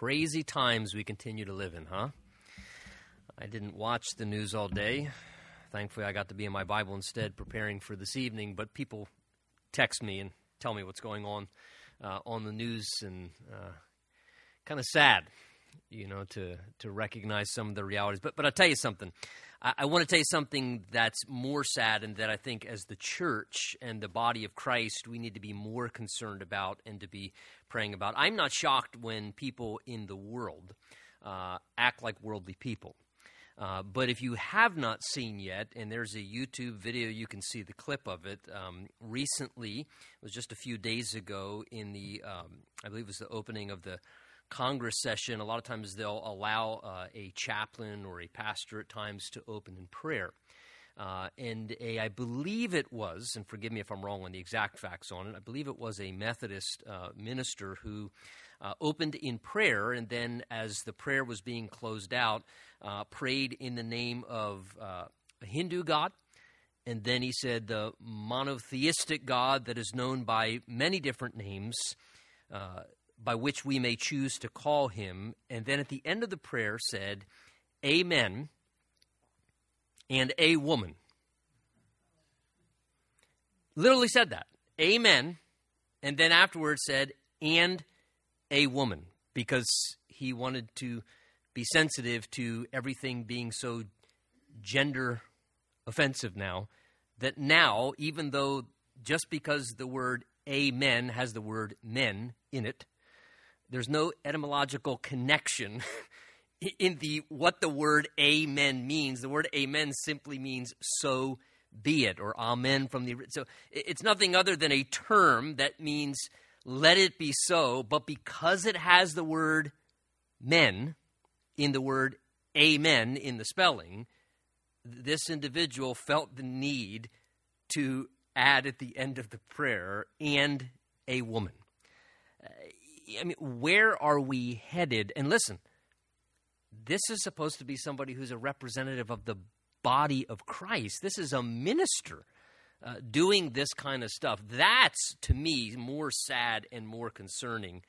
Crazy times we continue to live in, huh? I didn't watch the news all day. Thankfully, I got to be in my Bible instead, preparing for this evening. But people text me and tell me what's going on uh, on the news, and uh, kind of sad, you know, to to recognize some of the realities. But but I'll tell you something. I, I want to tell you something that's more sad, and that I think as the church and the body of Christ, we need to be more concerned about and to be praying about. I'm not shocked when people in the world uh, act like worldly people. Uh, but if you have not seen yet, and there's a YouTube video, you can see the clip of it. Um, recently, it was just a few days ago in the, um, I believe it was the opening of the Congress session. A lot of times they'll allow uh, a chaplain or a pastor at times to open in prayer. Uh, and a, I believe it was, and forgive me if I'm wrong on the exact facts on it, I believe it was a Methodist uh, minister who uh, opened in prayer, and then as the prayer was being closed out, uh, prayed in the name of uh, a Hindu god. And then he said, the monotheistic God that is known by many different names, uh, by which we may choose to call him. And then at the end of the prayer said, Amen and a woman. Literally said that. Amen. And then afterwards said, and a woman, because he wanted to be sensitive to everything being so gender offensive now, that now, even though just because the word amen has the word men in it, there's no etymological connection in the what the word amen means. The word amen simply means so be it or amen from the so it's nothing other than a term that means let it be so, but because it has the word men in the word amen in the spelling, this individual felt the need to add at the end of the prayer and a woman. Uh, I mean, where are we headed? And listen, this is supposed to be somebody who's a representative of the body of Christ. This is a minister uh, doing this kind of stuff. That's, to me, more sad and more concerning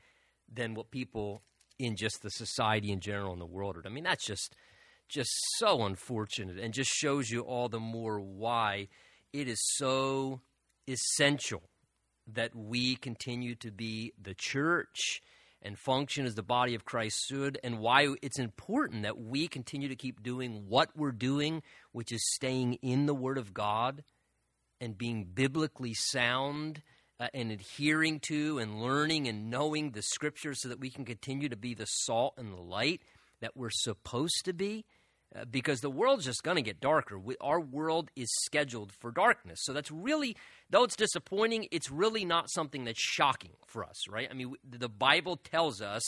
than what people in just the society in general in the world are. I mean, that's just just so unfortunate and just shows you all the more why it is so essential that we continue to be the church and function as the body of Christ should, and why it's important that we continue to keep doing what we're doing, which is staying in the Word of God and being biblically sound uh, and adhering to and learning and knowing the Scriptures so that we can continue to be the salt and the light that we're supposed to be. Uh, because the world's just going to get darker. We, our world is scheduled for darkness. So that's really, though it's disappointing, it's really not something that's shocking for us, right? I mean, the Bible tells us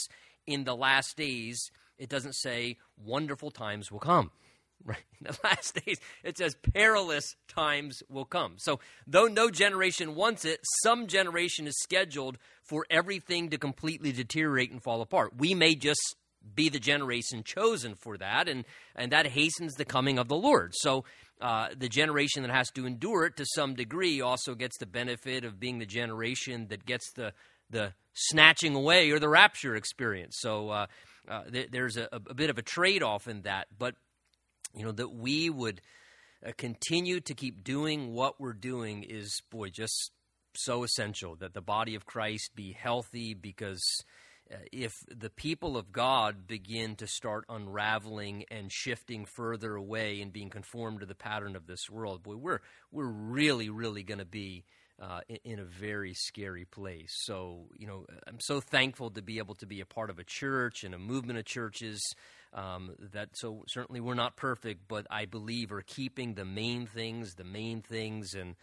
in the last days, it doesn't say wonderful times will come. Right? In the last days, it says perilous times will come. So, though no generation wants it, some generation is scheduled for everything to completely deteriorate and fall apart. We may just be the generation chosen for that, and, and that hastens the coming of the Lord. So uh, the generation that has to endure it to some degree also gets the benefit of being the generation that gets the, the snatching away or the rapture experience. So uh, uh, th- there's a, a, bit of a trade off in that. But, you know, that we would uh, continue to keep doing what we're doing is, boy, just so essential that the body of Christ be healthy because if the people of God begin to start unraveling and shifting further away and being conformed to the pattern of this world, boy, we're we're really, really going to be uh, in, in, a very scary place. So, you know, I'm so thankful to be able to be a part of a church and a movement of churches. Um, that so certainly we're not perfect, but I believe are keeping the main things, the main things, and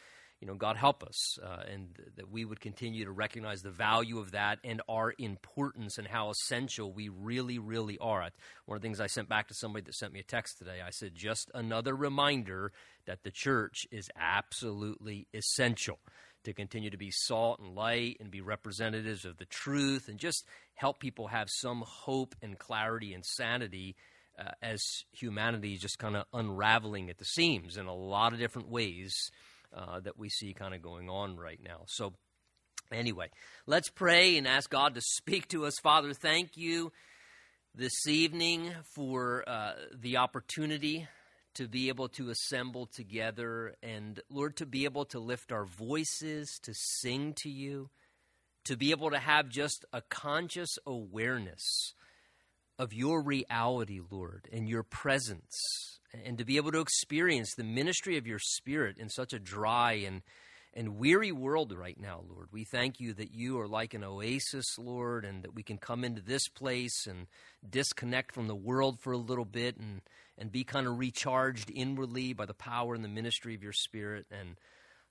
you know, God help us, uh, and that we would continue to recognize the value of that and our importance and how essential we really, really are. One of the things I sent back to somebody that sent me a text today, I said, just another reminder that the church is absolutely essential to continue to be salt and light and be representatives of the truth and just help people have some hope and clarity and sanity uh, as humanity is just kind of unraveling at the seams in a lot of different ways uh, that we see kind of going on right now. So, anyway, let's pray and ask God to speak to us. Father, thank you this evening for uh, the opportunity to be able to assemble together and, Lord, to be able to lift our voices, to sing to you, to be able to have just a conscious awareness of your reality, Lord, and your presence, and to be able to experience the ministry of your Spirit in such a dry and and weary world right now, Lord. We thank you that you are like an oasis, Lord, and that we can come into this place and disconnect from the world for a little bit and, and be kind of recharged inwardly by the power and the ministry of your Spirit. And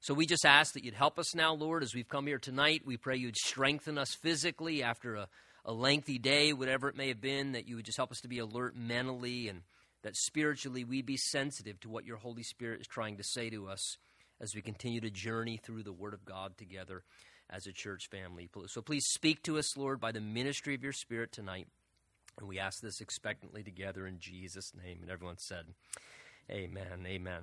so we just ask that you'd help us now, Lord, as we've come here tonight. We pray you'd strengthen us physically after a, a lengthy day, whatever it may have been, that you would just help us to be alert mentally and that spiritually we be sensitive to what your Holy Spirit is trying to say to us as we continue to journey through the Word of God together as a church family. So please speak to us, Lord, by the ministry of your Spirit tonight. And we ask this expectantly together in Jesus' name. And everyone said, Amen. Amen.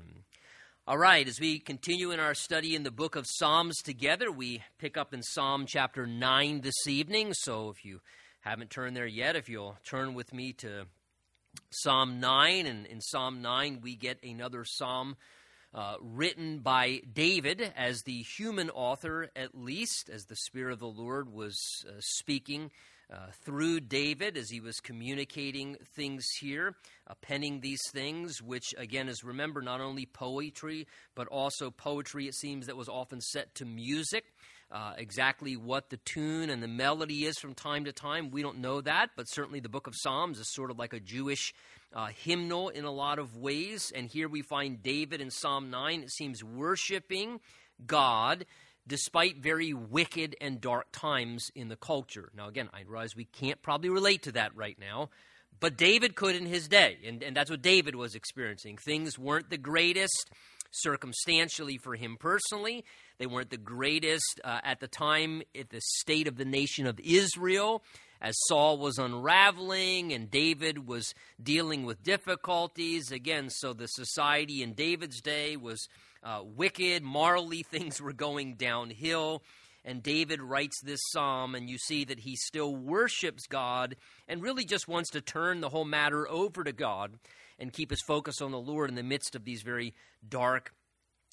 All right, as we continue in our study in the book of Psalms together, we pick up in Psalm chapter 9 this evening. So if you haven't turned there yet, if you'll turn with me to Psalm 9, and in Psalm 9, we get another psalm uh, written by David as the human author, at least, as the Spirit of the Lord was uh, speaking uh, through David as he was communicating things here, uh, penning these things, which again is remember not only poetry, but also poetry, it seems, that was often set to music. Uh, exactly what the tune and the melody is from time to time, we don't know that, but certainly the book of Psalms is sort of like a Jewish uh, hymnal in a lot of ways. And here we find David in Psalm 9, it seems, worshiping God despite very wicked and dark times in the culture. Now, again, I realize we can't probably relate to that right now, but David could in his day, and, and that's what David was experiencing. Things weren't the greatest circumstantially for him personally. They weren't the greatest uh, at the time at the state of the nation of Israel as Saul was unraveling and David was dealing with difficulties. Again, so the society in David's day was uh, wicked, morally, things were going downhill. And David writes this psalm, and you see that he still worships God and really just wants to turn the whole matter over to God and keep his focus on the Lord in the midst of these very dark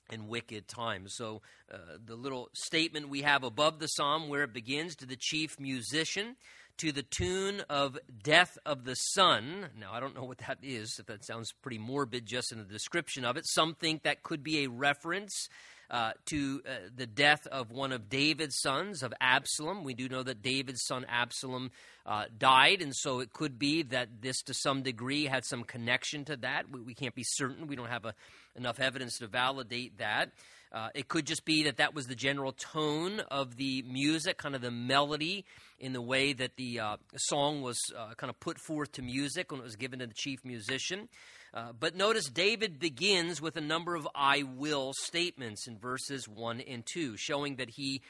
and wicked times. So, uh, the little statement we have above the psalm, where it begins to the chief musician, to the tune of Death of the Son. Now, I don't know what that is, if that sounds pretty morbid just in the description of it. Some think that could be a reference uh, to uh, the death of one of David's sons, of Absalom. We do know that David's son Absalom uh, died, and so it could be that this, to some degree, had some connection to that. We, we can't be certain. We don't have a, enough evidence to validate that. Uh, it could just be that that was the general tone of the music, kind of the melody in the way that the uh, song was uh, kind of put forth to music when it was given to the chief musician. Uh, but notice David begins with a number of I will statements in verses 1 and 2, showing that he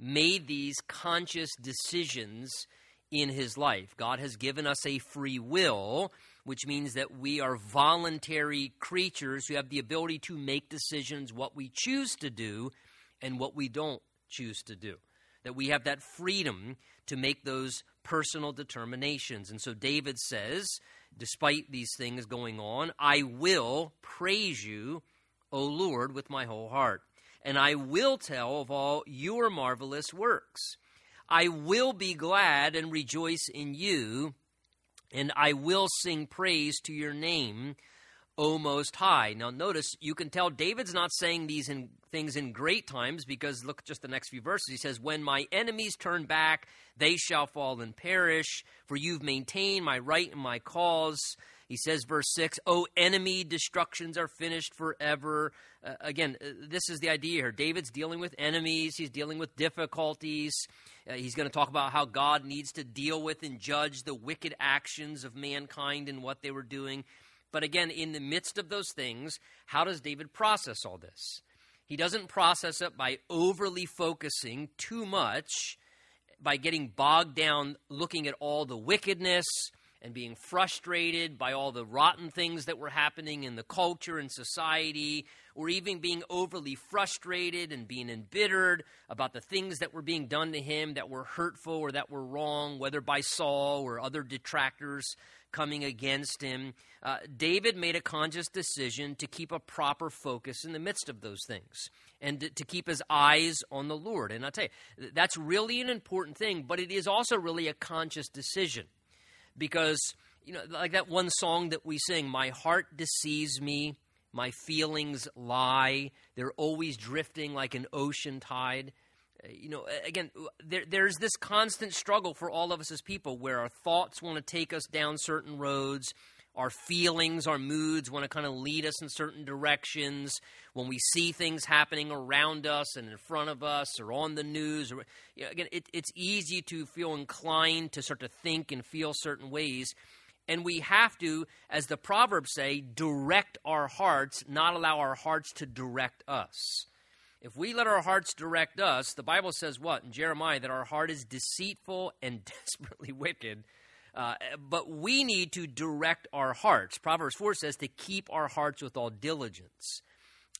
made these conscious decisions in his life. God has given us a free will, which means that we are voluntary creatures who have the ability to make decisions what we choose to do and what we don't choose to do. That we have that freedom to make those personal determinations. And so David says, despite these things going on, I will praise you, O Lord, with my whole heart. And I will tell of all your marvelous works. I will be glad and rejoice in you, and I will sing praise to your name, O Most High. Now, notice you can tell David's not saying these in, things in great times because look just the next few verses. He says, When my enemies turn back, they shall fall and perish, for you've maintained my right and my cause. He says, verse 6, Oh, enemy destructions are finished forever. Uh, again, uh, this is the idea here. David's dealing with enemies, he's dealing with difficulties. Uh, he's going to talk about how God needs to deal with and judge the wicked actions of mankind and what they were doing. But again, in the midst of those things, how does David process all this? He doesn't process it by overly focusing too much, by getting bogged down looking at all the wickedness and being frustrated by all the rotten things that were happening in the culture and society, or even being overly frustrated and being embittered about the things that were being done to him that were hurtful or that were wrong, whether by Saul or other detractors coming against him, uh, David made a conscious decision to keep a proper focus in the midst of those things and to, to keep his eyes on the Lord. And I'll tell you, that's really an important thing, but it is also really a conscious decision because, you know, like that one song that we sing, My heart deceives me, my feelings lie, they're always drifting like an ocean tide. Uh, you know, again, there, there's this constant struggle for all of us as people where our thoughts want to take us down certain roads, our feelings, our moods want to kind of lead us in certain directions. When we see things happening around us and in front of us or on the news, or, you know, again, it, it's easy to feel inclined to start to think and feel certain ways. And we have to, as the Proverbs say, direct our hearts, not allow our hearts to direct us. If we let our hearts direct us, the Bible says what in Jeremiah? That our heart is deceitful and desperately wicked. Uh, but we need to direct our hearts. Proverbs 4 says to keep our hearts with all diligence.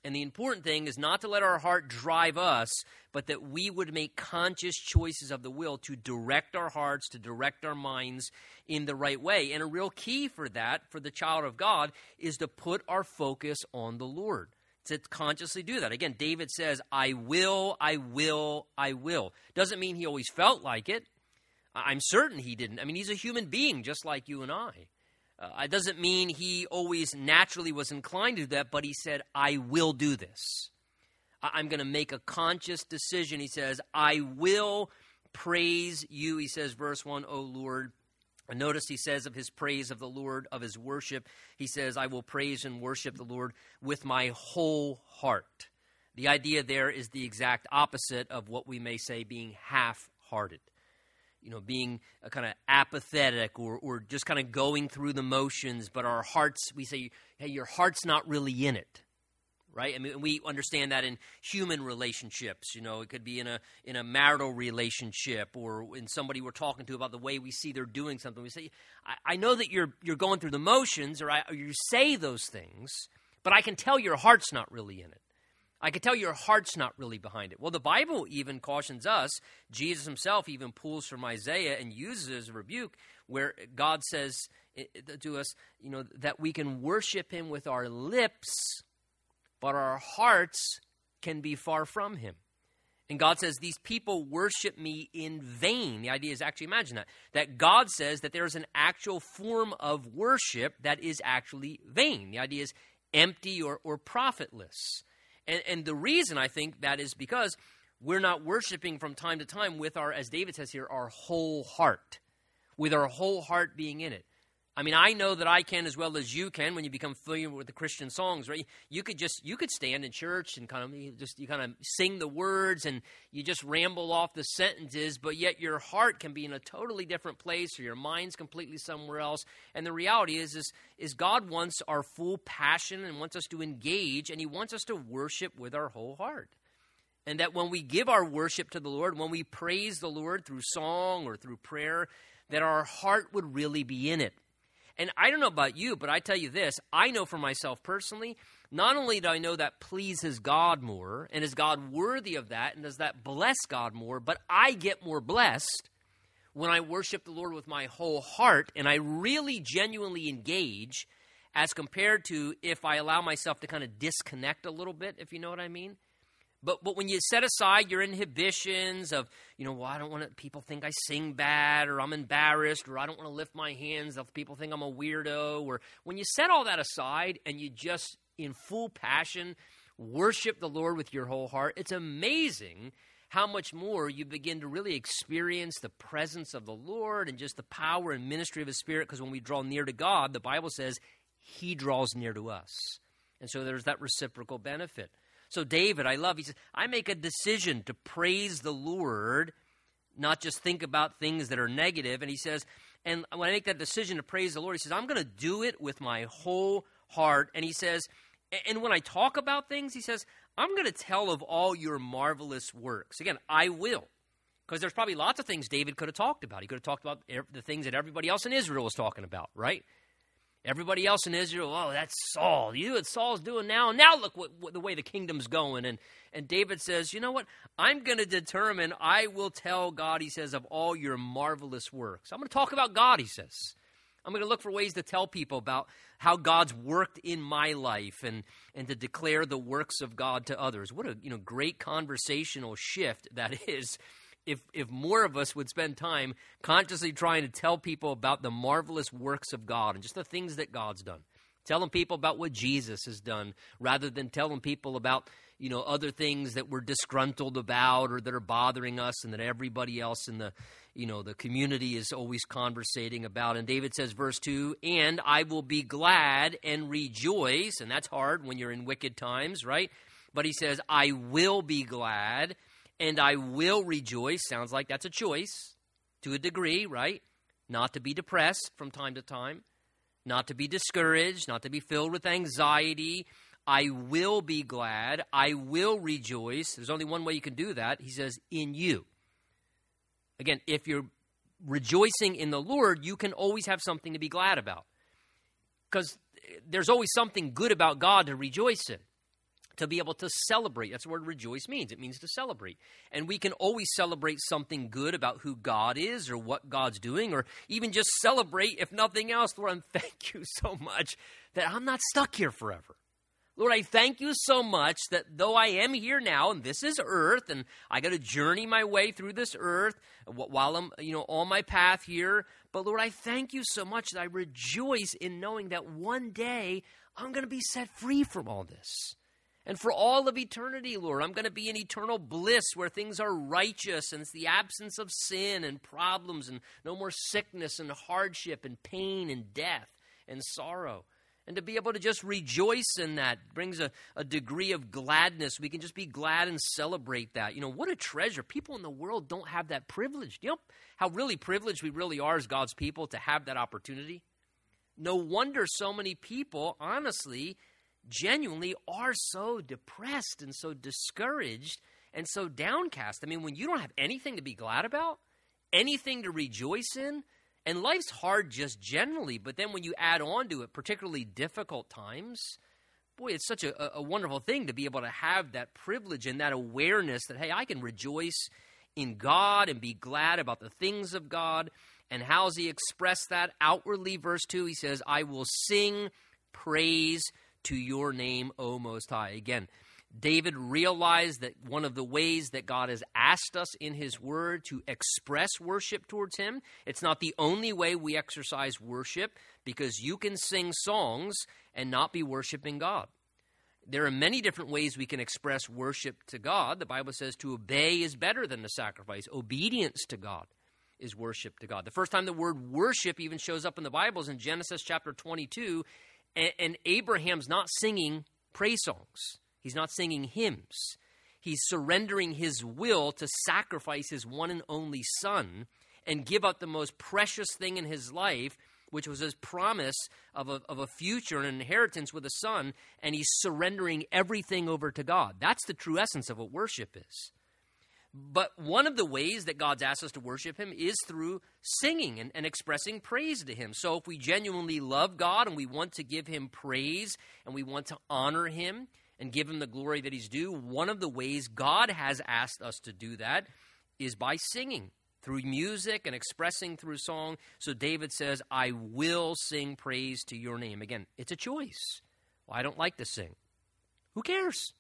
And the important thing is not to let our heart drive us, but that we would make conscious choices of the will to direct our hearts, to direct our minds in the right way. And a real key for that, for the child of God, is to put our focus on the Lord to consciously do that. Again, David says, I will, I will, I will. Doesn't mean he always felt like it. I'm certain he didn't. I mean, he's a human being just like you and I. Uh, it doesn't mean he always naturally was inclined to do that, but he said, I will do this. I'm going to make a conscious decision. He says, I will praise you. He says, verse 1, O Lord, and notice he says of his praise of the Lord, of his worship, he says, I will praise and worship the Lord with my whole heart. The idea there is the exact opposite of what we may say being half hearted. You know, being uh, kind of apathetic or, or just kind of going through the motions, but our hearts, we say, hey, your heart's not really in it right? I mean, we understand that in human relationships. You know, it could be in a in a marital relationship or in somebody we're talking to about the way we see they're doing something. We say, I, I know that you're you're going through the motions, or, I, or you say those things, but I can tell your heart's not really in it. I can tell your heart's not really behind it. Well, the Bible even cautions us. Jesus himself even pulls from Isaiah and uses it as a rebuke, where God says eh, eh, to us, you know, that we can worship him with our lips, but our hearts can be far from him. And God says, These people worship me in vain. The idea is actually imagine that. That God says that there's an actual form of worship that is actually vain. The idea is empty or, or profitless. And, and the reason I think that is because we're not worshiping from time to time with our, as David says here, our whole heart, with our whole heart being in it. I mean, I know that I can as well as you can when you become familiar with the Christian songs, right? You could just you could stand in church and kind of you just you kind of sing the words and you just ramble off the sentences, but yet your heart can be in a totally different place or your mind's completely somewhere else. And the reality is is is God wants our full passion and wants us to engage and he wants us to worship with our whole heart. And that when we give our worship to the Lord, when we praise the Lord through song or through prayer, that our heart would really be in it and I don't know about you, but I tell you this I know for myself personally, not only do I know that pleases God more, and is God worthy of that, and does that bless God more, but I get more blessed when I worship the Lord with my whole heart and I really genuinely engage as compared to if I allow myself to kind of disconnect a little bit, if you know what I mean. But but when you set aside your inhibitions of, you know, well, I don't want to, people think I sing bad or I'm embarrassed or I don't want to lift my hands if people think I'm a weirdo or when you set all that aside and you just in full passion worship the Lord with your whole heart, it's amazing how much more you begin to really experience the presence of the Lord and just the power and ministry of His Spirit. Because when we draw near to God, the Bible says He draws near to us. And so there's that reciprocal benefit. So, David, I love, he says, I make a decision to praise the Lord, not just think about things that are negative. And he says, and when I make that decision to praise the Lord, he says, I'm going to do it with my whole heart. And he says, and when I talk about things, he says, I'm going to tell of all your marvelous works. Again, I will. Because there's probably lots of things David could have talked about. He could have talked about the things that everybody else in Israel was talking about, right? Everybody else in Israel, oh, that's Saul. You know what Saul's doing now? Now look what, what, the way the kingdom's going. And, and David says, you know what? I'm going to determine, I will tell God, he says, of all your marvelous works. I'm going to talk about God, he says. I'm going to look for ways to tell people about how God's worked in my life and, and to declare the works of God to others. What a you know great conversational shift that is if if more of us would spend time consciously trying to tell people about the marvelous works of God and just the things that God's done. Telling people about what Jesus has done rather than telling people about you know other things that we're disgruntled about or that are bothering us and that everybody else in the you know the community is always conversating about and david says verse 2 and i will be glad and rejoice and that's hard when you're in wicked times right but he says i will be glad and I will rejoice. Sounds like that's a choice to a degree, right? Not to be depressed from time to time, not to be discouraged, not to be filled with anxiety. I will be glad. I will rejoice. There's only one way you can do that. He says, in you. Again, if you're rejoicing in the Lord, you can always have something to be glad about. Because eh, there's always something good about God to rejoice in to be able to celebrate. That's what rejoice means. It means to celebrate. And we can always celebrate something good about who God is or what God's doing, or even just celebrate, if nothing else, Lord, I thank you so much that I'm not stuck here forever. Lord, I thank you so much that though I am here now, and this is earth, and I got to journey my way through this earth while I'm, you know, on my path here. But Lord, I thank you so much that I rejoice in knowing that one day I'm going to be set free from all this. And for all of eternity, Lord, I'm going to be in eternal bliss where things are righteous and it's the absence of sin and problems and no more sickness and hardship and pain and death and sorrow. And to be able to just rejoice in that brings a, a degree of gladness. We can just be glad and celebrate that. You know, what a treasure. People in the world don't have that privilege. You know how really privileged we really are as God's people to have that opportunity? No wonder so many people, honestly, genuinely are so depressed and so discouraged and so downcast. I mean, when you don't have anything to be glad about, anything to rejoice in, and life's hard just generally, but then when you add on to it, particularly difficult times, boy, it's such a, a wonderful thing to be able to have that privilege and that awareness that, hey, I can rejoice in God and be glad about the things of God. And how's he express that outwardly? Verse 2, he says, I will sing praise to your name, O Most High. Again, David realized that one of the ways that God has asked us in His Word to express worship towards Him, it's not the only way we exercise worship because you can sing songs and not be worshiping God. There are many different ways we can express worship to God. The Bible says to obey is better than the sacrifice, obedience to God is worship to God. The first time the word worship even shows up in the Bible is in Genesis chapter 22 and, and Abraham's not singing praise songs, he's not singing hymns. He's surrendering his will to sacrifice his one and only son and give up the most precious thing in his life, which was his promise of a, of a future and an inheritance with a son, and he's surrendering everything over to God. That's the true essence of what worship is. But one of the ways that God's asked us to worship Him is through singing and, and, expressing praise to Him. So if we genuinely love God and we want to give Him praise and we want to honor Him and give Him the glory that He's due, one of the ways God has asked us to do that is by singing through music and expressing through song. So David says, I will sing praise to your name. Again, it's a choice. Well, I don't like to sing. Who cares?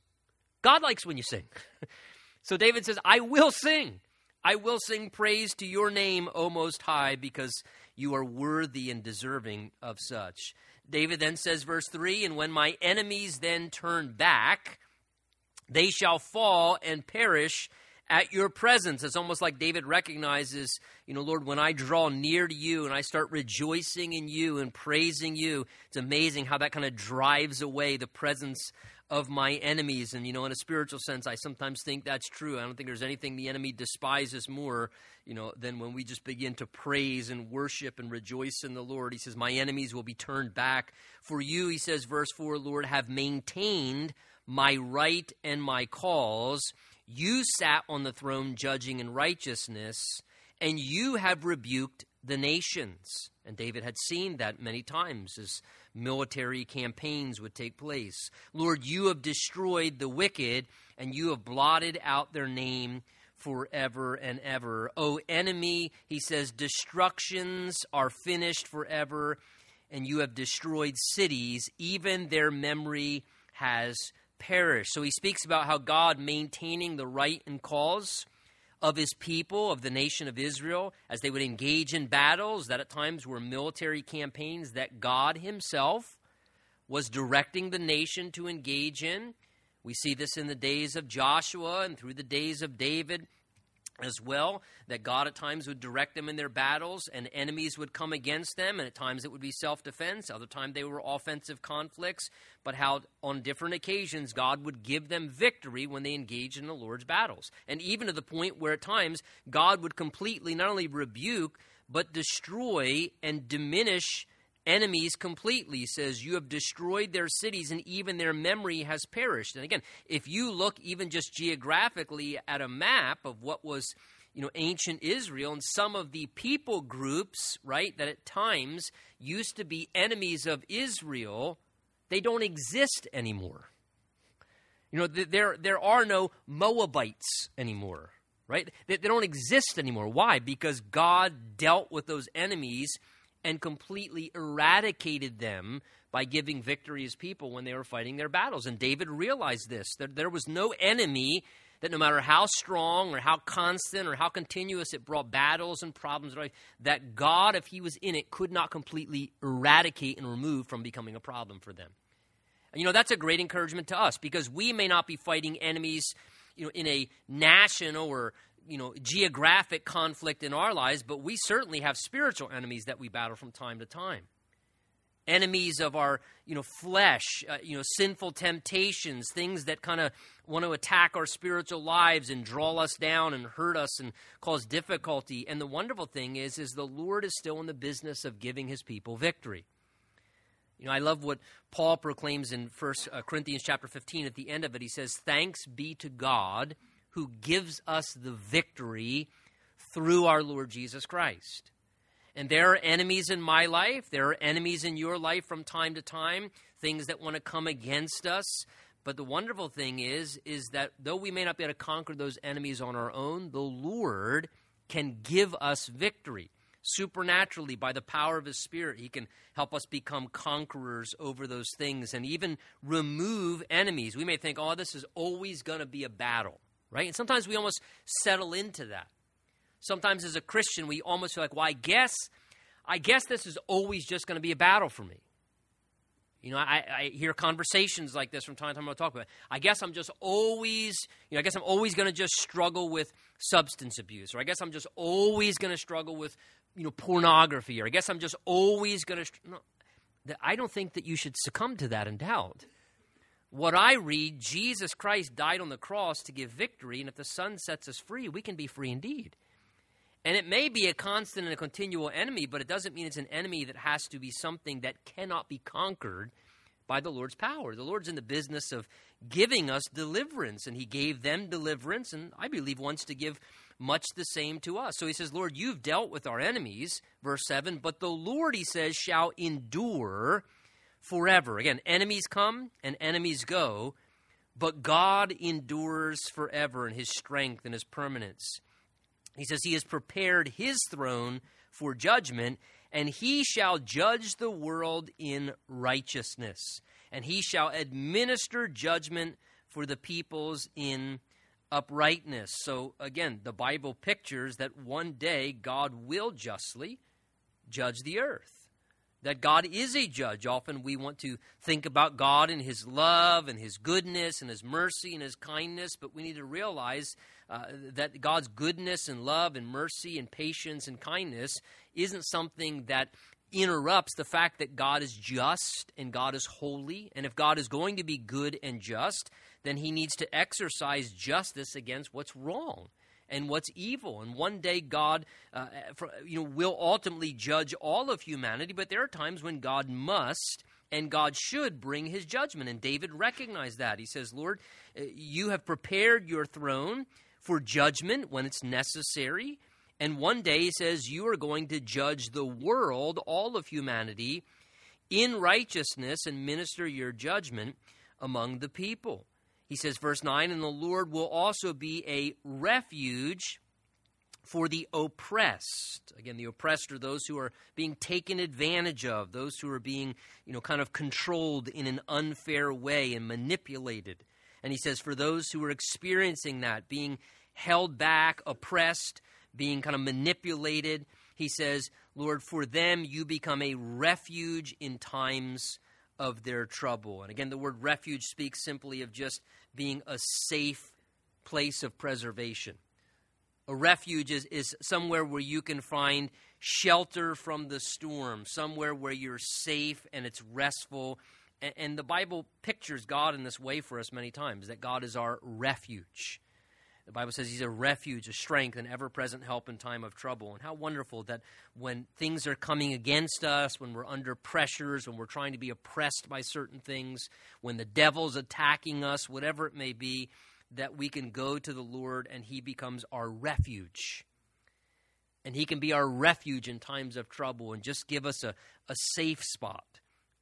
God likes when you sing. So David says, I will sing. I will sing praise to your name, O Most High, because you are worthy and deserving of such. David then says, verse 3 And when my enemies then turn back, they shall fall and perish at your presence. It's almost like David recognizes, you know, Lord, when I draw near to you and I start rejoicing in you and praising you, it's amazing how that kind of drives away the presence of my enemies. And, you know, in a spiritual sense, I sometimes think that's true. I don't think there's anything the enemy despises more, you know, than when we just begin to praise and worship and rejoice in the Lord. He says, My enemies will be turned back. For you, he says, verse 4, Lord, have maintained my right and my cause. You sat on the throne judging in righteousness, and you have rebuked the nations. And David had seen that many times as military campaigns would take place. Lord, you have destroyed the wicked, and you have blotted out their name forever and ever. O enemy, he says, destructions are finished forever, and you have destroyed cities, even their memory has perished. So he speaks about how God maintaining the right and cause of his people, of the nation of Israel, as they would engage in battles that at times were military campaigns that God himself was directing the nation to engage in. We see this in the days of Joshua and through the days of David as well, that God at times would direct them in their battles and enemies would come against them, and at times it would be self defense, other times they were offensive conflicts, but how on different occasions God would give them victory when they engaged in the Lord's battles. And even to the point where at times God would completely not only rebuke, but destroy and diminish enemies completely. Says, You have destroyed their cities, and even their memory has perished. And again, if you look even just geographically at a map of what was you know ancient Israel and some of the people groups, right, that at times used to be enemies of Israel, they don't exist anymore. You know, there there are no Moabites anymore, right? They, they don't exist anymore. Why? Because God dealt with those enemies and completely eradicated them by giving victory as people when they were fighting their battles. And David realized this that there was no enemy that no matter how strong or how constant or how continuous it brought battles and problems, that God, if He was in it, could not completely eradicate and remove from becoming a problem for them. And, you know, that's a great encouragement to us because we may not be fighting enemies you know, in a national or you know geographic conflict in our lives, but we certainly have spiritual enemies that we battle from time to time. Enemies of our you know flesh, uh, you know sinful temptations, things that kind of want to attack our spiritual lives and draw us down and hurt us and cause difficulty. And the wonderful thing is, is the Lord is still in the business of giving His people victory. You know, I love what Paul proclaims in First uh, Corinthians chapter 15 at the end of it. He says, "Thanks be to God who gives us the victory through our Lord Jesus Christ. And there are enemies in my life, there are enemies in your life from time to time, things that want to come against us. But the wonderful thing is is that though we may not be able to conquer those enemies on our own, the Lord can give us victory. Supernaturally, by the power of His Spirit, He can help us become conquerors over those things and even remove enemies. We may think, oh, this is always going to be a battle right? And sometimes we almost settle into that. Sometimes as a Christian, we almost feel like, well, I guess, I guess this is always just going to be a battle for me. You know, I, I, hear conversations like this from time to time. I'll talk about. I guess I'm just always, you know, I guess I'm always going to just struggle with substance abuse, or I guess I'm just always going to struggle with, you know, pornography, or I guess I'm just always going to. No, I don't think that you should succumb to that in doubt what I read, Jesus Christ died on the cross to give victory, and if the Son sets us free, we can be free indeed. And it may be a constant and a continual enemy, but it doesn't mean it's an enemy that has to be something that cannot be conquered by the Lord's power. The Lord's in the business of giving us deliverance, and He gave them deliverance, and I believe wants to give much the same to us. So He says, Lord, you've dealt with our enemies, verse 7, but the Lord, He says, shall endure forever. Again, enemies come and enemies go, but God endures forever in his strength and his permanence. He says he has prepared his throne for judgment, and he shall judge the world in righteousness, and he shall administer judgment for the peoples in uprightness. So again, the Bible pictures that one day God will justly judge the earth that God is a judge. Often we want to think about God and His love and His goodness and His mercy and His kindness, but we need to realize uh, that God's goodness and love and mercy and patience and kindness isn't something that interrupts the fact that God is just and God is holy. And if God is going to be good and just, then He needs to exercise justice against what's wrong and what's evil. And one day God uh, you know, will ultimately judge all of humanity, but there are times when God must and God should bring his judgment. And David recognized that. He says, Lord, uh, you have prepared your throne for judgment when it's necessary. And one day, he says, you are going to judge the world, all of humanity, in righteousness and minister your judgment among the people. He says, verse 9, and the Lord will also be a refuge for the oppressed. Again, the oppressed are those who are being taken advantage of, those who are being, you know, kind of controlled in an unfair way and manipulated. And he says, for those who are experiencing that, being held back, oppressed, being kind of manipulated, he says, Lord, for them you become a refuge in times of their trouble. And again, the word refuge speaks simply of just being a safe place of preservation. A refuge is, is somewhere where you can find shelter from the storm, somewhere where you're safe and it's restful. And, and the Bible pictures God in this way for us many times that God is our refuge. The Bible says He's a refuge, a strength, an ever present help in time of trouble. And how wonderful that when things are coming against us, when we're under pressures, when we're trying to be oppressed by certain things, when the devil's attacking us, whatever it may be, that we can go to the Lord and He becomes our refuge. And He can be our refuge in times of trouble and just give us a, a safe spot,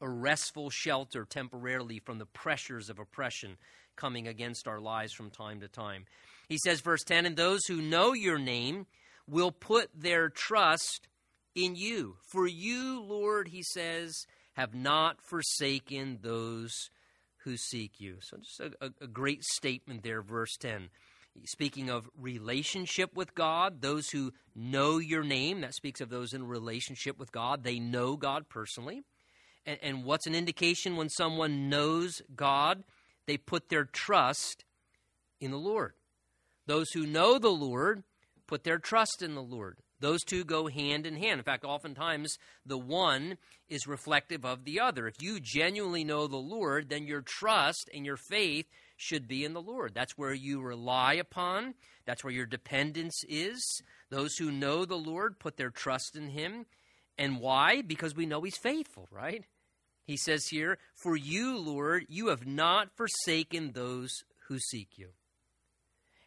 a restful shelter temporarily from the pressures of oppression coming against our lives from time to time. He says, verse 10 And those who know your name will put their trust in you. For you, Lord, he says, have not forsaken those who seek you. So, just a, a, great statement there, verse 10. Speaking of relationship with God, those who know your name, that speaks of those in relationship with God. They know God personally. And, and what's an indication when someone knows God? They put their trust in the Lord. Those who know the Lord put their trust in the Lord. Those two go hand in hand. In fact, oftentimes the one is reflective of the other. If you genuinely know the Lord, then your trust and your faith should be in the Lord. That's where you rely upon, that's where your dependence is. Those who know the Lord put their trust in Him. And why? Because we know He's faithful, right? He says here, For you, Lord, you have not forsaken those who seek you.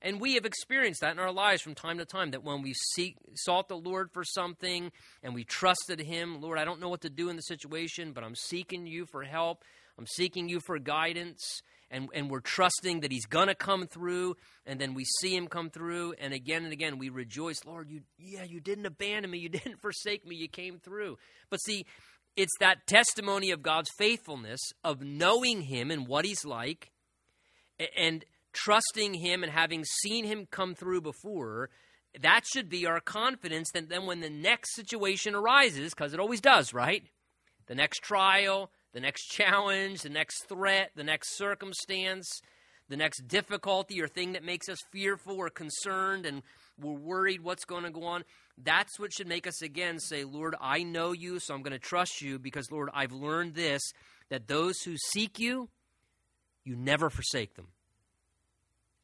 And we have experienced that in our lives from time to time that when we seek, sought the Lord for something and we trusted Him, Lord, I don't know what to do in the situation, but I'm seeking you for help. I'm seeking you for guidance. And, and we're trusting that He's going to come through. And then we see Him come through. And again and again, we rejoice, Lord, you, yeah, you didn't abandon me. You didn't forsake me. You came through. But see, it's that testimony of God's faithfulness, of knowing Him and what He's like. And trusting Him and having seen Him come through before, that should be our confidence that then when the next situation arises, because it always does, right? The next trial, the next challenge, the next threat, the next circumstance, the next difficulty or thing that makes us fearful or concerned and we're worried what's going to go on. That's what should make us again say, Lord, I know you, so I'm going to trust you because, Lord, I've learned this that those who seek you, you never forsake them.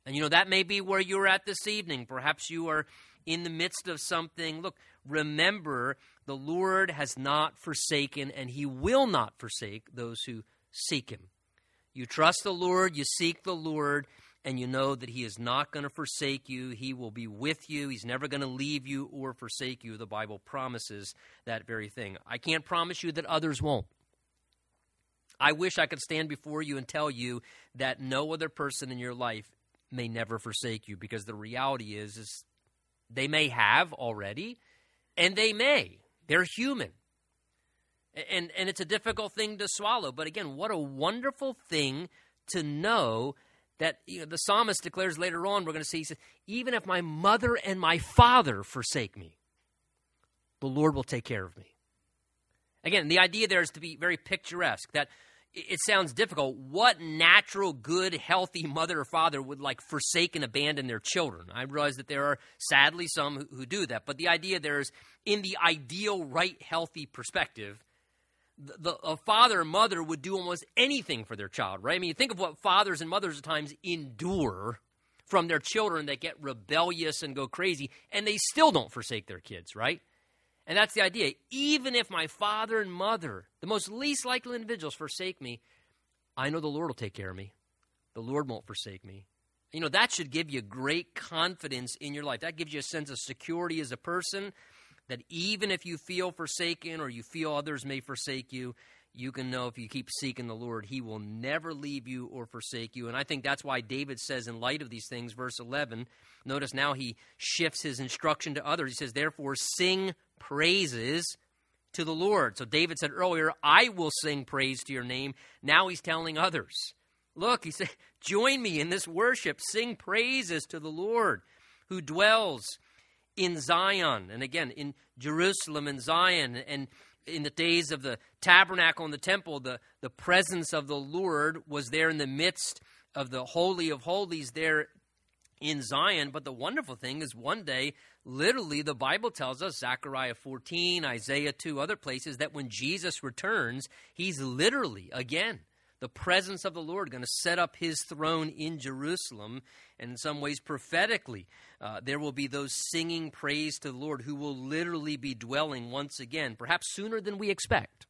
And you know, that may be where you're at this evening. Perhaps you are in the midst of something. Look, remember, the Lord has not forsaken, and He will not forsake those who seek Him. You trust the Lord, you seek the Lord, and you know that He is not going to forsake you. He will be with you. He's never going to leave you or forsake you. The Bible promises that very thing. I can't promise you that others won't. I wish I could stand before you and tell you that no other person in your life may never forsake you because the reality is is they may have already and they may. They're human. And and it's a difficult thing to swallow but again what a wonderful thing to know that you know, the psalmist declares later on we're going to see he says even if my mother and my father forsake me the lord will take care of me. Again the idea there is to be very picturesque that it sounds difficult. What natural, good, healthy mother or father would like forsake and abandon their children? I realize that there are sadly some who, who do that, but the idea there is in the ideal, right, healthy perspective, the, the, a father or mother would do almost anything for their child, right? I mean, you think of what fathers and mothers at times endure from their children that get rebellious and go crazy, and they still don't forsake their kids, right? And that's the idea. Even if my father and mother, the most least likely individuals, forsake me, I know the Lord will take care of me. The Lord won't forsake me. You know, that should give you great confidence in your life. That gives you a sense of security as a person that even if you feel forsaken or you feel others may forsake you, you can know if you keep seeking the Lord, He will never leave you or forsake you. And I think that's why David says, in light of these things, verse 11, notice now he shifts his instruction to others. He says, Therefore, sing praises to the Lord. So David said earlier, I will sing praise to your name. Now he's telling others. Look, he said, Join me in this worship. Sing praises to the Lord who dwells in Zion. And again, in Jerusalem and Zion. And in the days of the tabernacle and the temple, the, the presence of the Lord was there in the midst of the Holy of Holies there in Zion. But the wonderful thing is, one day, literally, the Bible tells us, Zechariah 14, Isaiah 2, other places, that when Jesus returns, he's literally, again, the presence of the Lord going to set up his throne in Jerusalem. And in some ways, prophetically, uh, there will be those singing praise to the Lord who will literally be dwelling once again, perhaps sooner than we expect.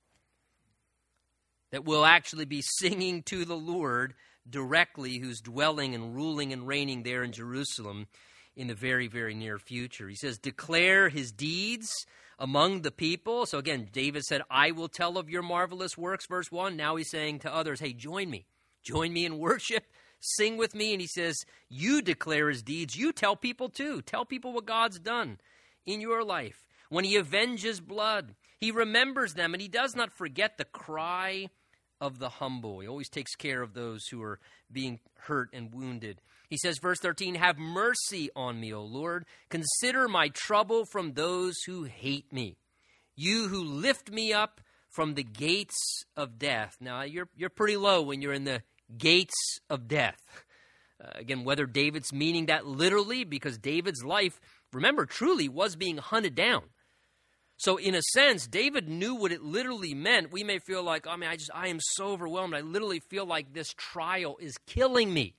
That will actually be singing to the Lord directly, who's dwelling and ruling and reigning there in Jerusalem in the very, very near future. He says, Declare his deeds among the people. So again, David said, I will tell of your marvelous works, verse 1. Now he's saying to others, Hey, join me. Join me in worship. Sing with me. And he says, You declare his deeds. You tell people too. Tell people what God's done in your life. When he avenges blood, he remembers them and he does not forget the cry of the humble. He always takes care of those who are being hurt and wounded. He says, verse 13, Have mercy on me, O Lord. Consider my trouble from those who hate me. You who lift me up from the gates of death. Now, you're, you're pretty low when you're in the gates of death. Uh, again, whether David's meaning that literally, because David's life, remember, truly was being hunted down. So, in a sense, David knew what it literally meant. We may feel like, oh mean, I just I am so overwhelmed. I literally feel like this trial is killing me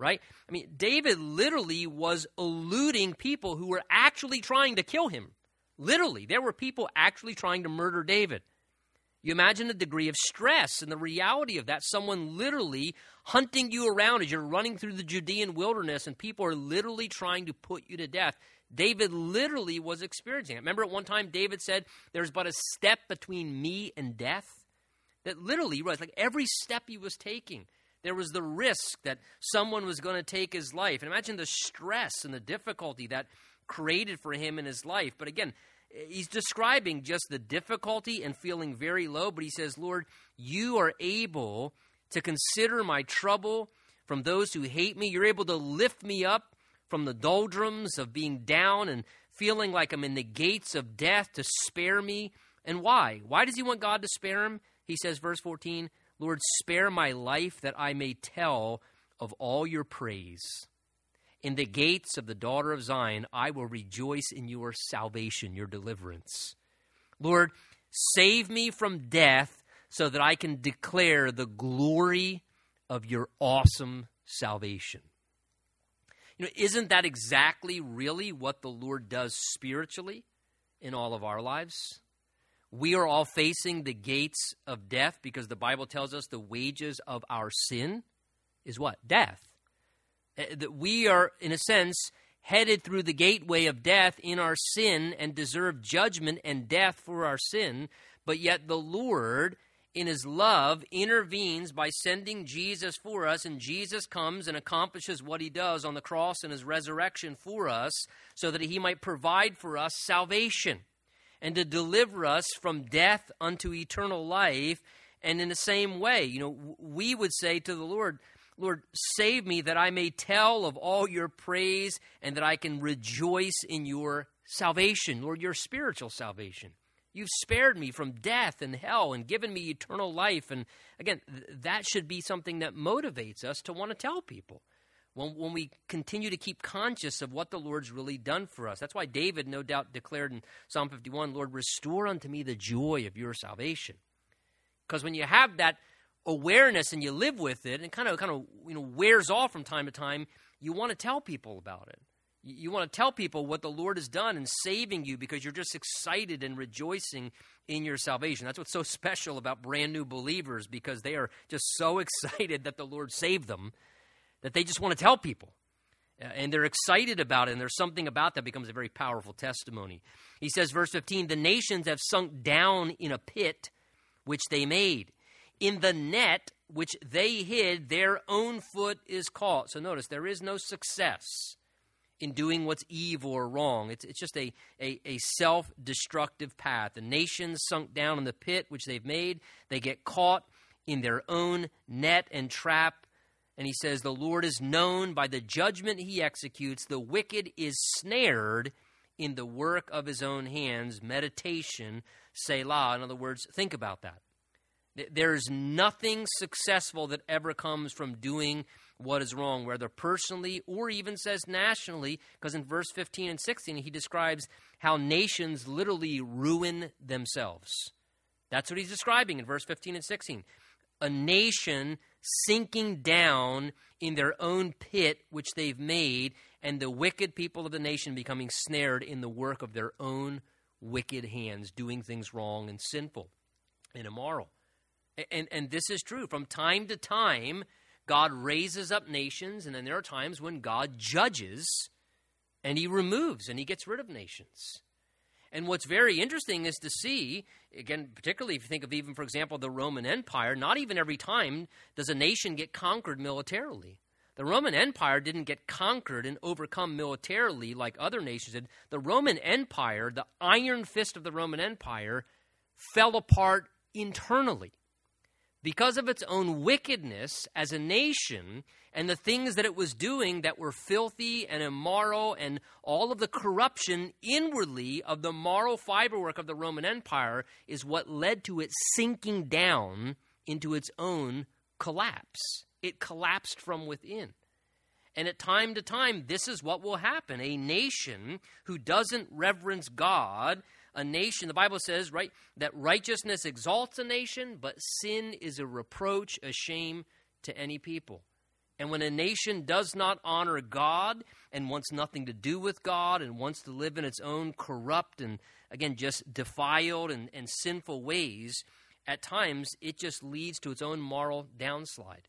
right? I mean, David literally was eluding people who were actually trying to kill him. Literally, there were people actually trying to murder David. You imagine the degree of stress and the reality of that. Someone literally hunting you around as you're running through the Judean wilderness and people are literally trying to put you to death. David literally was experiencing it. Remember at one time David said, There's but a step between me and death? That literally was like every step he was taking there was the risk that someone was going to take his life. And imagine the stress and the difficulty that created for him in his life. But again, he's describing just the difficulty and feeling very low. But he says, Lord, you are able to consider my trouble from those who hate me. You're able to lift me up from the doldrums of being down and feeling like I'm in the gates of death to spare me. And why? Why does he want God to spare him? He says, verse 14, Lord, spare my life that I may tell of all your praise. In the gates of the daughter of Zion, I will rejoice in your salvation, your deliverance. Lord, save me from death so that I can declare the glory of your awesome salvation. You know, isn't that exactly really what the Lord does spiritually in all of our lives? We are all facing the gates of death because the Bible tells us the wages of our sin is what? Death. Eh, that we are, in a sense, headed through the gateway of death in our sin and deserve judgment and death for our sin, but yet the Lord, in his love, intervenes by sending Jesus for us, and Jesus comes and accomplishes what he does on the cross and his resurrection for us so that he might provide for us salvation and to deliver us from death unto eternal life. And in the same way, you know, we would say to the Lord, Lord, save me that I may tell of all your praise and that I can rejoice in your salvation, Lord, your spiritual salvation. You've spared me from death and hell and given me eternal life. And again, that should be something that motivates us to want to tell people when, when we continue to keep conscious of what the Lord's really done for us. That's why David, no doubt, declared in Psalm 51 Lord, restore unto me the joy of your salvation. Because when you have that awareness and you live with it and kind of kind of you know wears off from time to time, you want to tell people about it. You want to tell people what the Lord has done in saving you because you're just excited and rejoicing in your salvation. That's what's so special about brand new believers because they are just so excited that the Lord saved them that they just want to tell people. And they're excited about it, and there's something about that becomes a very powerful testimony. He says, verse 15, the nations have sunk down in a pit which they made. In the net which they hid, their own foot is caught. So notice, there is no success in doing what's evil or wrong. It's, it's just a, a, a self destructive path. The nations sunk down in the pit which they've made, they get caught in their own net and trap. And he says, The Lord is known by the judgment he executes. The wicked is snared in the work of his own hands. Meditation, Selah. In other words, think about that. There's nothing successful that ever comes from doing what is wrong, whether personally or even says nationally, because in verse 15 and 16, he describes how nations literally ruin themselves. That's what he's describing in verse 15 and 16. A nation sinking down in their own pit which they've made, and the wicked people of the nation becoming snared in the work of their own wicked hands, doing things wrong and sinful and immoral. And, and this is true. From time to time, God raises up nations, and then there are times when God judges and he removes and he gets rid of nations. And what's very interesting is to see, again, particularly if you think of even, for example, the Roman Empire, not even every time does a nation get conquered militarily. The Roman Empire didn't get conquered and overcome militarily like other nations did. The Roman Empire, the iron fist of the Roman Empire, fell apart internally because of its own wickedness as a nation and the things that it was doing that were filthy and immoral and all of the corruption inwardly of the moral fiberwork of the Roman Empire is what led to it sinking down into its own collapse. It collapsed from within. And at time to time, this is what will happen. A nation who doesn't reverence God a nation, the Bible says, right, that righteousness exalts a nation, but sin is a reproach, a shame to any people. And when a nation does not honor God and wants nothing to do with God and wants to live in its own corrupt and, again, just defiled and, and sinful ways, at times it just leads to its own moral downslide.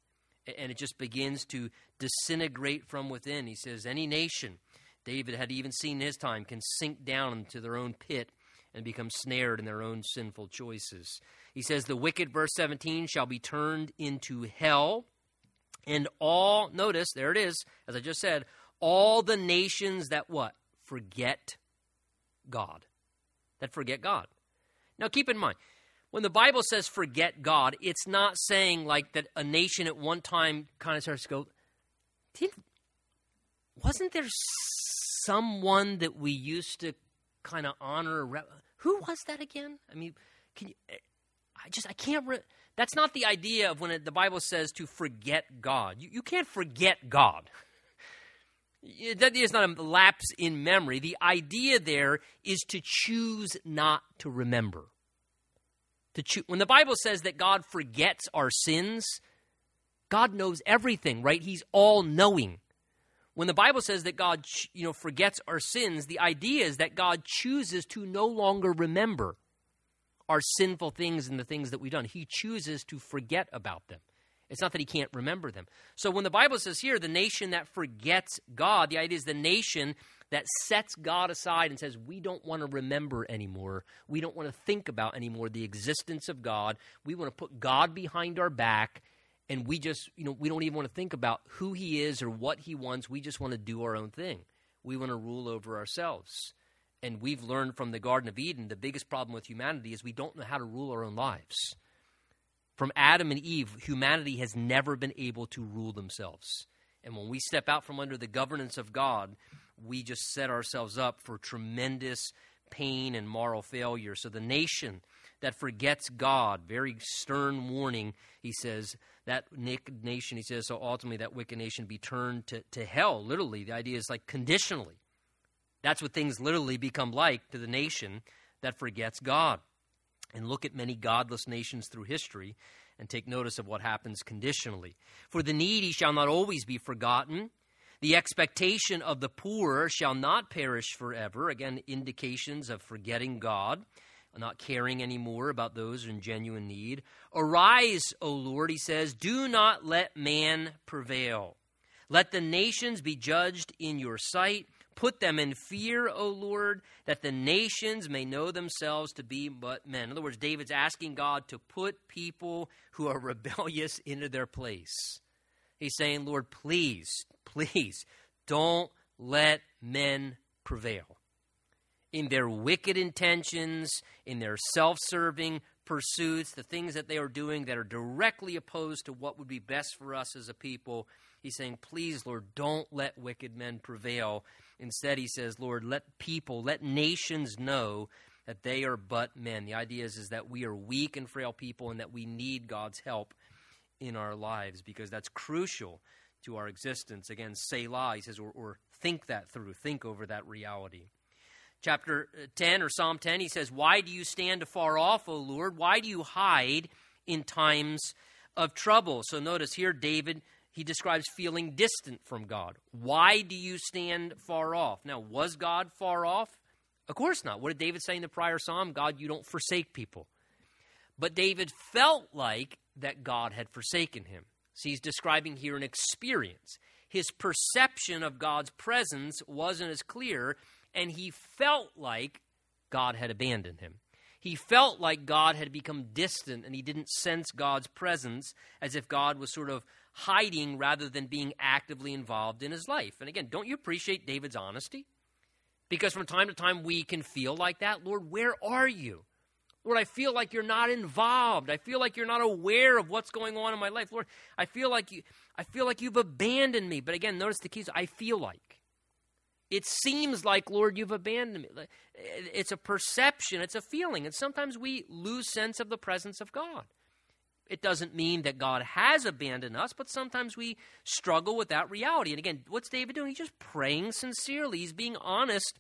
And it just begins to disintegrate from within. He says, Any nation, David had even seen his time, can sink down into their own pit and become snared in their own sinful choices. He says, The wicked, verse 17, shall be turned into hell, and all, notice, there it is, as I just said, all the nations that what? Forget God. That forget God. Now keep in mind, when the Bible says forget God, it's not saying like that a nation at one time kind of starts to go, wasn't there someone that we used to kind of honor. Who was that again? I mean, can you? Eh, I just I can't. Re- that's not the idea of when it, the Bible says to forget God. You, you can't forget God. That is not a lapse in memory. The idea there is to choose not to remember. To cho- when the Bible says that God forgets our sins, God knows everything, right? He's all knowing. When the Bible says that God, you know, forgets our sins, the idea is that God chooses to no longer remember our sinful things and the things that we've done. He chooses to forget about them. It's not that he can't remember them. So when the Bible says here, the nation that forgets God, the idea is the nation that sets God aside and says, we don't want to remember anymore. We don't want to think about anymore the existence of God. We want to put God behind our back and we just you know we don't even want to think about who he is or what he wants. We just want to do our own thing. We want to rule over ourselves. And we've learned from the garden of eden the biggest problem with humanity is we don't know how to rule our own lives. From adam and eve humanity has never been able to rule themselves. And when we step out from under the governance of god we just set ourselves up for tremendous pain and moral failure. So the nation that forgets God. Very stern warning, he says. That wicked nation, he says, so ultimately that wicked nation be turned to, to hell. Literally, the idea is like conditionally. That's what things literally become like to the nation that forgets God. And look at many godless nations through history and take notice of what happens conditionally. For the needy shall not always be forgotten. The expectation of the poor shall not perish forever. Again, indications of forgetting God, not caring anymore about those in genuine need. Arise, O Lord, he says, do not let man prevail. Let the nations be judged in your sight. Put them in fear, O Lord, that the nations may know themselves to be but men. In other words, David's asking God to put people who are rebellious into their place. He's saying, Lord, please, please, don't let men prevail in their wicked intentions, in their self serving pursuits, the things that they are doing that are directly opposed to what would be best for us as a people. He's saying, Please, Lord, don't let wicked men prevail. Instead, he says, Lord, let people, let nations know that they are but men. The idea is, is that we are weak and frail people and that we need God's help in our lives because that's crucial to our existence. Again, Selah, he says, or, or think that through, think over that reality. Chapter uh, 10 or Psalm 10, he says, Why do you stand afar off, O Lord? Why do you hide in times of trouble? So notice here, David he describes feeling distant from God. Why do you stand far off? Now, was God far off? Of course not. What did David say in the prior psalm? God, you don't forsake people. But David felt like that God had forsaken him. So he's describing here an experience. His perception of God's presence wasn't as clear, and he felt like God had abandoned him. He felt like God had become distant and he didn't sense God's presence as if God was sort of hiding rather than being actively involved in his life. And again, don't you appreciate David's honesty? Because from time to time we can feel like that. Lord, where are you? Lord, I feel like you're not involved. I feel like you're not aware of what's going on in my life. Lord, I feel like you I feel like you've abandoned me. But again, notice the keys I feel like. It seems like, Lord, you've abandoned me. It's a perception, it's a feeling. And sometimes we lose sense of the presence of God. It doesn't mean that God has abandoned us, but sometimes we struggle with that reality. And again, what's David doing? He's just praying sincerely. He's being honest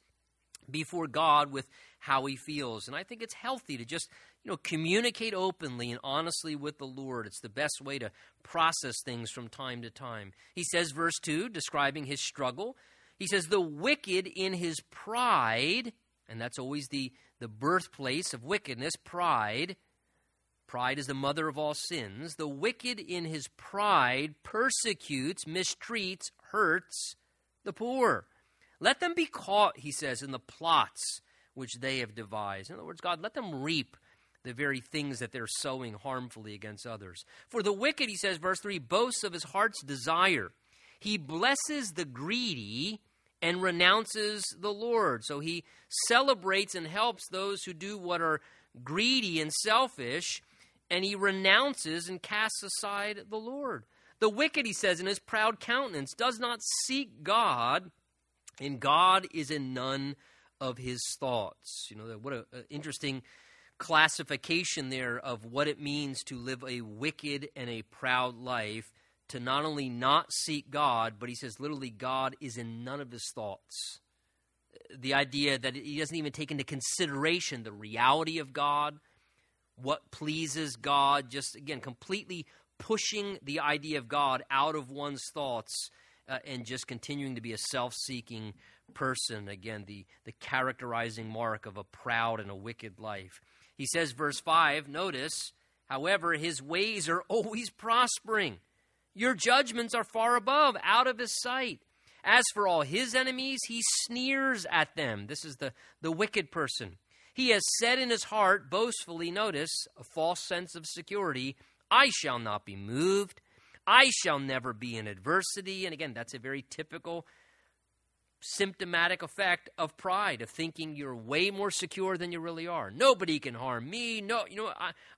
before God with how he feels. And I think it's healthy to just, you know, communicate openly and honestly with the Lord. It's the best way to process things from time to time. He says, verse 2, describing his struggle, he says, The wicked in his pride, and that's always the, the birthplace of wickedness, pride Pride is the mother of all sins. The wicked in his pride persecutes, mistreats, hurts the poor. Let them be caught, he says, in the plots which they have devised. In other words, God, let them reap the very things that they're sowing harmfully against others. For the wicked, he says, verse 3, boasts of his heart's desire. He blesses the greedy and renounces the Lord. So he celebrates and helps those who do what are greedy and selfish and he renounces and casts aside the Lord. The wicked, he says, in his proud countenance does not seek God, and God is in none of his thoughts. You know, what an interesting classification there of what it means to live a wicked and a proud life, to not only not seek God, but he says literally, God is in none of his thoughts. The idea that he doesn't even take into consideration the reality of God what pleases God, just again, completely pushing the idea of God out of one's thoughts uh, and just continuing to be a self seeking person. Again, the, the characterizing mark of a proud and a wicked life. He says, verse 5, notice, however, his ways are always prospering. Your judgments are far above, out of his sight. As for all his enemies, he sneers at them. This is the, the wicked person. He has said in his heart, boastfully, notice, a false sense of security, I shall not be moved. I shall never be in adversity. And again, that's a very typical symptomatic effect of pride, of thinking you're way more secure than you really are. Nobody can harm me. No, you know,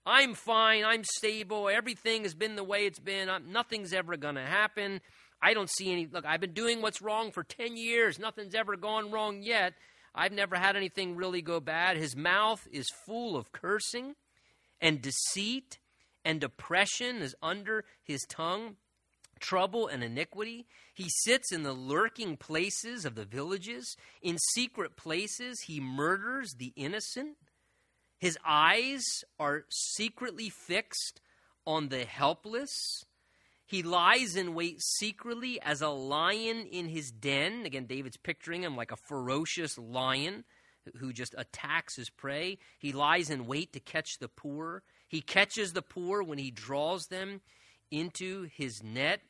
I, am fine. I'm stable. Everything has been the way it's been. I'm, nothing's ever going to happen. I don't see any. Look, I've been doing what's wrong for 10 years. Nothing's ever gone wrong yet. I've never had anything really go bad. His mouth is full of cursing and deceit, and oppression is under his tongue, trouble and iniquity. He sits in the lurking places of the villages. In secret places, he murders the innocent. His eyes are secretly fixed on the helpless. He lies in wait secretly as a lion in his den. Again, David's picturing him like a ferocious lion who just attacks his prey. He lies in wait to catch the poor. He catches the poor when he draws them into his net.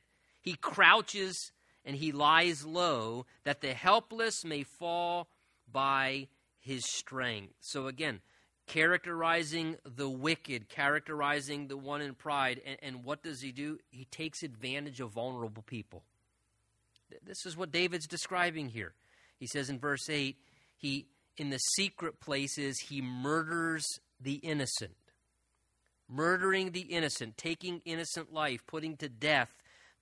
He crouches and he lies low that the helpless may fall by his strength. So, again, characterizing the wicked, characterizing the one in pride. And, and, what does he do? He takes advantage of vulnerable people. This is what David's describing here. He says in verse 8, he in the secret places he murders the innocent. Murdering the innocent, taking innocent life, putting to death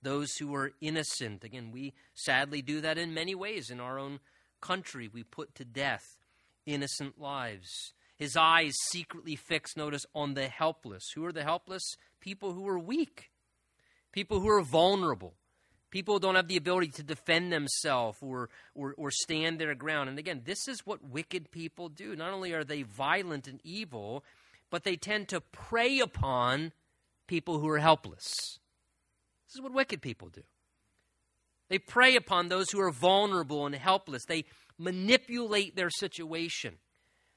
those who are innocent. Again, we sadly do that in many ways in our own country. We put to death innocent lives. His eyes secretly fixed, notice, on the helpless. Who are the helpless? People who are weak, people who are vulnerable, people who don't have the ability to defend themselves or, or, or stand their ground. And again, this is what wicked people do. Not only are they violent and evil, but they tend to prey upon people who are helpless. This is what wicked people do. They prey upon those who are vulnerable and helpless. They manipulate their situation.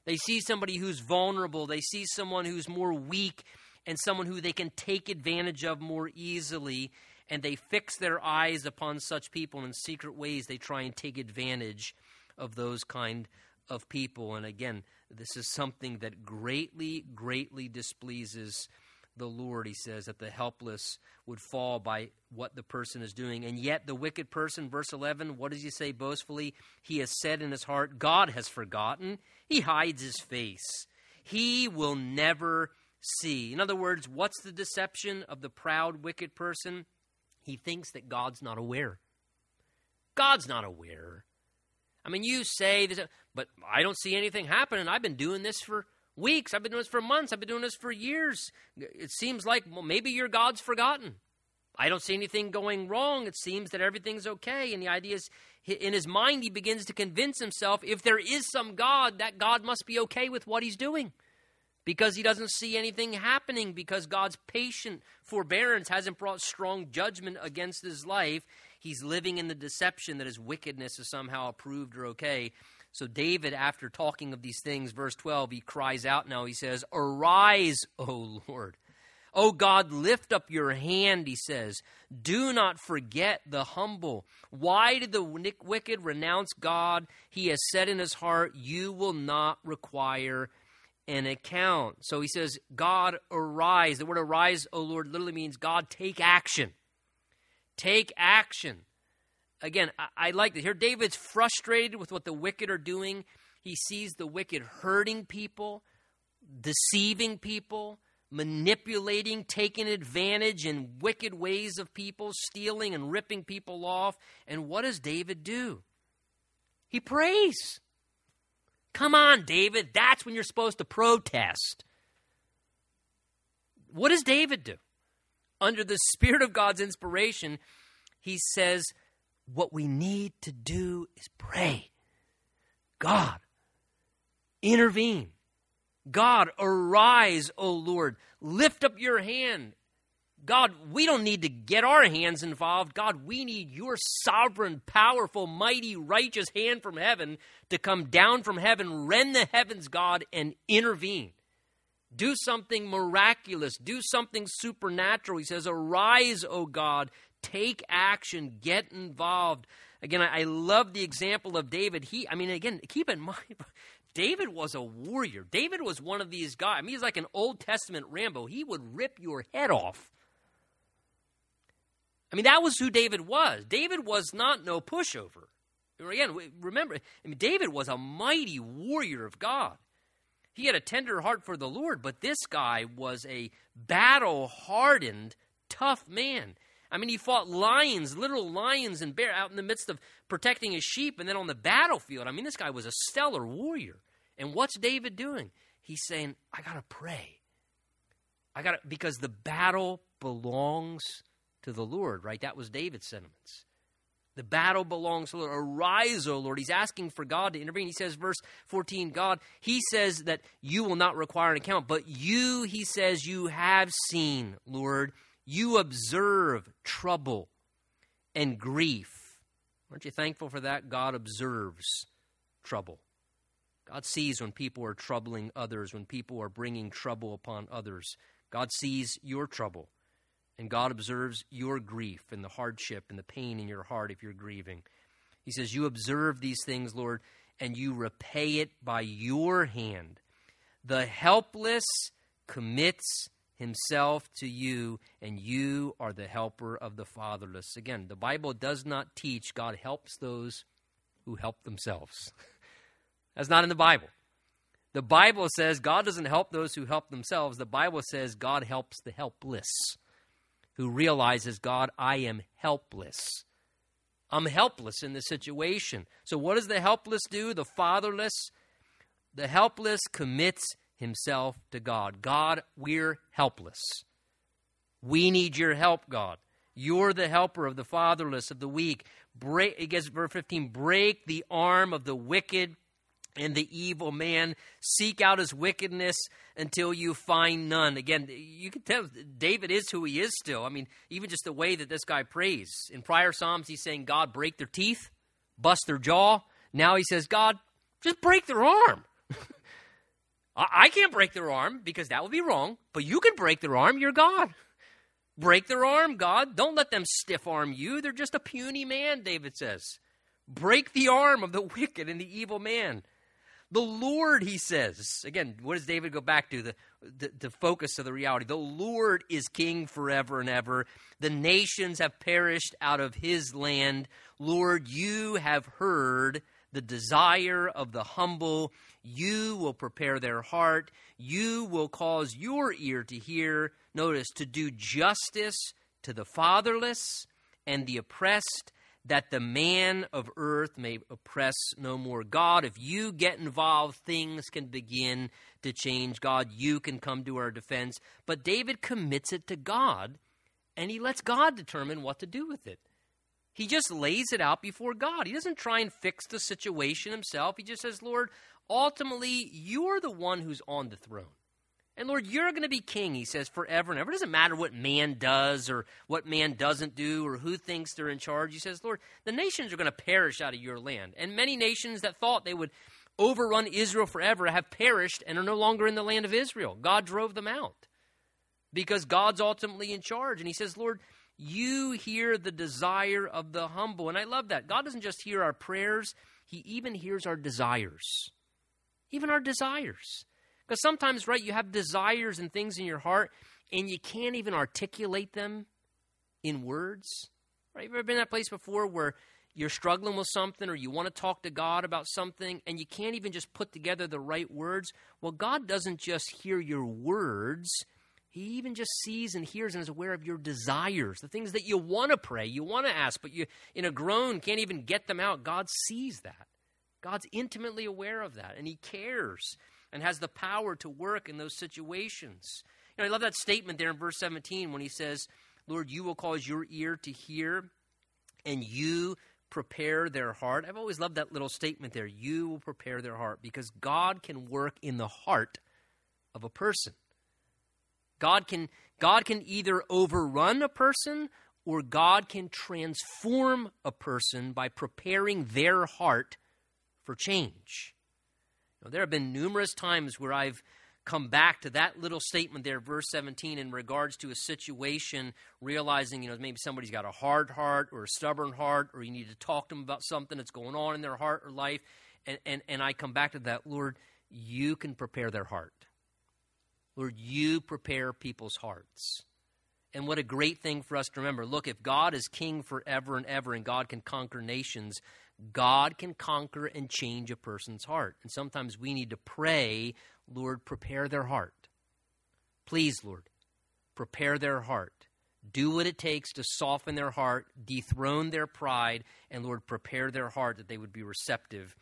They see somebody who's vulnerable, they see someone who's more weak, and someone who they can take advantage of more easily, and they fix their eyes upon such people. And in secret ways, they try and take advantage of those kind of people. And again, this is something that greatly, greatly displeases the Lord, he says, that the helpless would fall by what the person is doing. And yet, the wicked person, verse 11, what does he say boastfully? He has said in his heart, God has forgotten. He hides his face. He will never see. In other words, what's the deception of the proud, wicked person? He thinks that God's not aware. God's not aware. I mean, you say, this, but I don't see anything happening. I've been doing this for weeks. I've been doing this for months. I've been doing this for years. It seems like well, maybe your God's forgotten. I don't see anything going wrong. It seems that everything's okay. And the idea is, in his mind, he begins to convince himself if there is some God, that God must be okay with what he's doing. Because he doesn't see anything happening, because God's patient forbearance hasn't brought strong judgment against his life. He's living in the deception that his wickedness is somehow approved or okay. So, David, after talking of these things, verse 12, he cries out now. He says, Arise, O Lord. O God, lift up your hand, he says. Do not forget the humble. Why did the wicked renounce God? He has said in his heart, You will not require an account. So he says, God, arise. The word arise, O Lord, literally means God, take action. Take action again, I, I like this. Here, David's frustrated with what the wicked are doing. He sees the wicked hurting people, deceiving people, manipulating, taking advantage in wicked ways of people, stealing and ripping people off. And what does David do? He prays. Come on, David. That's when you're supposed to protest. What does David do? Under the Spirit of God's inspiration, he says, what we need to do is pray. God, intervene. God, arise, O Lord. Lift up your hand. God, we don't need to get our hands involved. God, we need your sovereign, powerful, mighty, righteous hand from heaven to come down from heaven, rend the heavens, God, and intervene. Do something miraculous. Do something supernatural. He says, Arise, O God, Take action, get involved. Again, I, love the example of David. He, I mean, again, keep in mind, David was a warrior. David was one of these guys. I mean, he's like an Old Testament Rambo. He would rip your head off. I mean, that was who David was. David was not no pushover. Again, remember, I mean, David was a mighty warrior of God. He had a tender heart for the Lord, but this guy was a battle hardened, tough man. I mean, he fought lions, literal lions and bear out in the midst of protecting his sheep and then on the battlefield. I mean, this guy was a stellar warrior. And what's David doing? He's saying, I got to pray. I got to, because the battle belongs to the Lord, right? That was David's sentiments. The battle belongs to the Lord. Arise, O Lord. He's asking for God to intervene. He says, verse 14, God, he says that you will not require an account, but you, he says, you have seen, Lord, You observe trouble and grief. Aren't you thankful for that? God observes trouble. God sees when people are troubling others, when people are bringing trouble upon others. God sees your trouble, and God observes your grief and the hardship and the pain in your heart if you're grieving. He says, You observe these things, Lord, and you repay it by your hand. The helpless commits himself to you, and you are the helper of the fatherless. Again, the Bible does not teach God helps those who help themselves. That's not in the Bible. The Bible says God doesn't help those who help themselves. The Bible says God helps the helpless who realizes, God, I am helpless. I'm helpless in this situation. So, what does the helpless do? The fatherless, the helpless commits himself to God. God, we're helpless. We need your help, God. You're the helper of the fatherless, of the weak. Break, it gets verse 15, break the arm of the wicked and the evil man. Seek out his wickedness until you find none. Again, you can tell David is who he is still. I mean, even just the way that this guy prays. In prior Psalms, he's saying, God, break their teeth, bust their jaw. Now he says, God, just break their arm. I can't break their arm because that would be wrong, but you can break their arm. You're God. Break their arm, God. Don't let them stiff arm you. They're just a puny man, David says. Break the arm of the wicked and the evil man. The Lord, he says, again, what does David go back to? The, the, the, focus of the reality. The Lord is king forever and ever. The nations have perished out of his land. Lord, you have heard the desire of the humble. You will prepare their heart. You will cause your ear to hear. Notice, to do justice to the fatherless and the oppressed that the man of earth may oppress no more. God, if you get involved, things can begin to change. God, you can come to our defense. But David commits it to God, and he lets God determine what to do with it. He just lays it out before God. He doesn't try and fix the situation himself. He just says, Lord, ultimately, you're the one who's on the throne. And Lord, you're going to be king, he says, forever and ever. It doesn't matter what man does or what man doesn't do or who thinks they're in charge. He says, Lord, the nations are going to perish out of your land. And many nations that thought they would overrun Israel forever have perished and are no longer in the land of Israel. God drove them out because God's ultimately in charge. And he says, Lord, you hear the desire of the humble. And I love that. God doesn't just hear our prayers, he even hears our desires. Even our desires. Because sometimes, right, you have desires and things in your heart, and you can't even articulate them in words. Right? You ever been in that place before where you're struggling with something or you want to talk to God about something and you can't even just put together the right words? Well, God doesn't just hear your words, He even just sees and hears and is aware of your desires, the things that you want to pray, you want to ask, but you, in a groan, can't even get them out. God sees that. God's intimately aware of that and He cares and has the power to work in those situations. You know, I love that statement there in verse 17 when he says, Lord, you will cause your ear to hear and you prepare their heart. I've always loved that little statement there. You will prepare their heart because God can work in the heart of a person. God can God can either overrun a person or God can transform a person by preparing their heart for change. Now, there have been numerous times where I've come back to that little statement there, verse 17, in regards to a situation, realizing, you know, maybe somebody's got a hard heart or a stubborn heart, or you need to talk to them about something that's going on in their heart or life. And, and, and I come back to that, Lord, you can prepare their heart. Lord, you prepare people's hearts. And what a great thing for us to remember. Look, if God is king forever and ever and God can conquer nations, God can conquer and change a person's heart. And sometimes we need to pray, Lord, prepare their heart. Please, Lord, prepare their heart. Do what it takes to soften their heart, dethrone their pride, and Lord, prepare their heart that they would be receptive